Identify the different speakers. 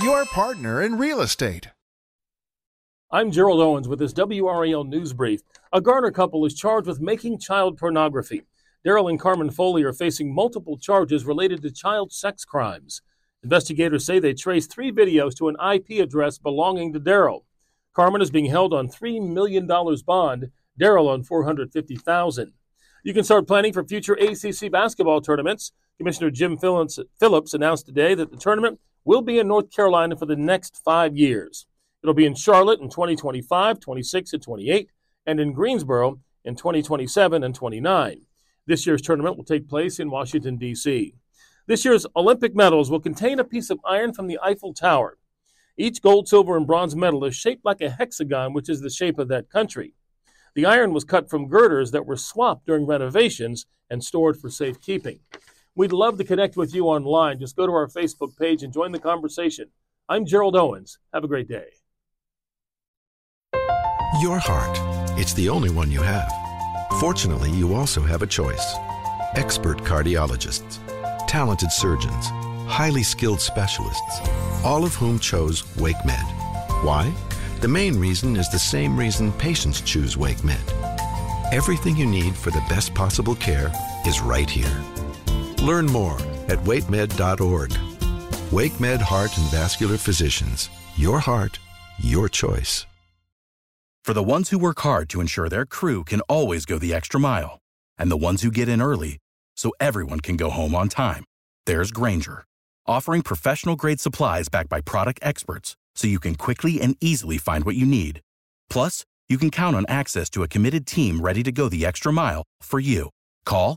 Speaker 1: your partner in real estate.
Speaker 2: I'm Gerald Owens with this WRAL news brief. A Garner couple is charged with making child pornography. Daryl and Carmen Foley are facing multiple charges related to child sex crimes. Investigators say they traced three videos to an IP address belonging to Daryl. Carmen is being held on $3 million bond, Daryl on 450,000. You can start planning for future ACC basketball tournaments. Commissioner Jim Phillips announced today that the tournament will be in North Carolina for the next five years. It'll be in Charlotte in 2025, 26, and 28, and in Greensboro in 2027 and 29. This year's tournament will take place in Washington, D.C. This year's Olympic medals will contain a piece of iron from the Eiffel Tower. Each gold, silver, and bronze medal is shaped like a hexagon, which is the shape of that country. The iron was cut from girders that were swapped during renovations and stored for safekeeping. We'd love to connect with you online. Just go to our Facebook page and join the conversation. I'm Gerald Owens. Have a great day.
Speaker 3: Your heart. It's the only one you have. Fortunately, you also have a choice. Expert cardiologists, talented surgeons, highly skilled specialists, all of whom chose WakeMed. Why? The main reason is the same reason patients choose WakeMed. Everything you need for the best possible care is right here. Learn more at wakemed.org. WakeMed Heart and Vascular Physicians. Your heart, your choice.
Speaker 4: For the ones who work hard to ensure their crew can always go the extra mile, and the ones who get in early so everyone can go home on time, there's Grainger, offering professional grade supplies backed by product experts so you can quickly and easily find what you need. Plus, you can count on access to a committed team ready to go the extra mile for you. Call,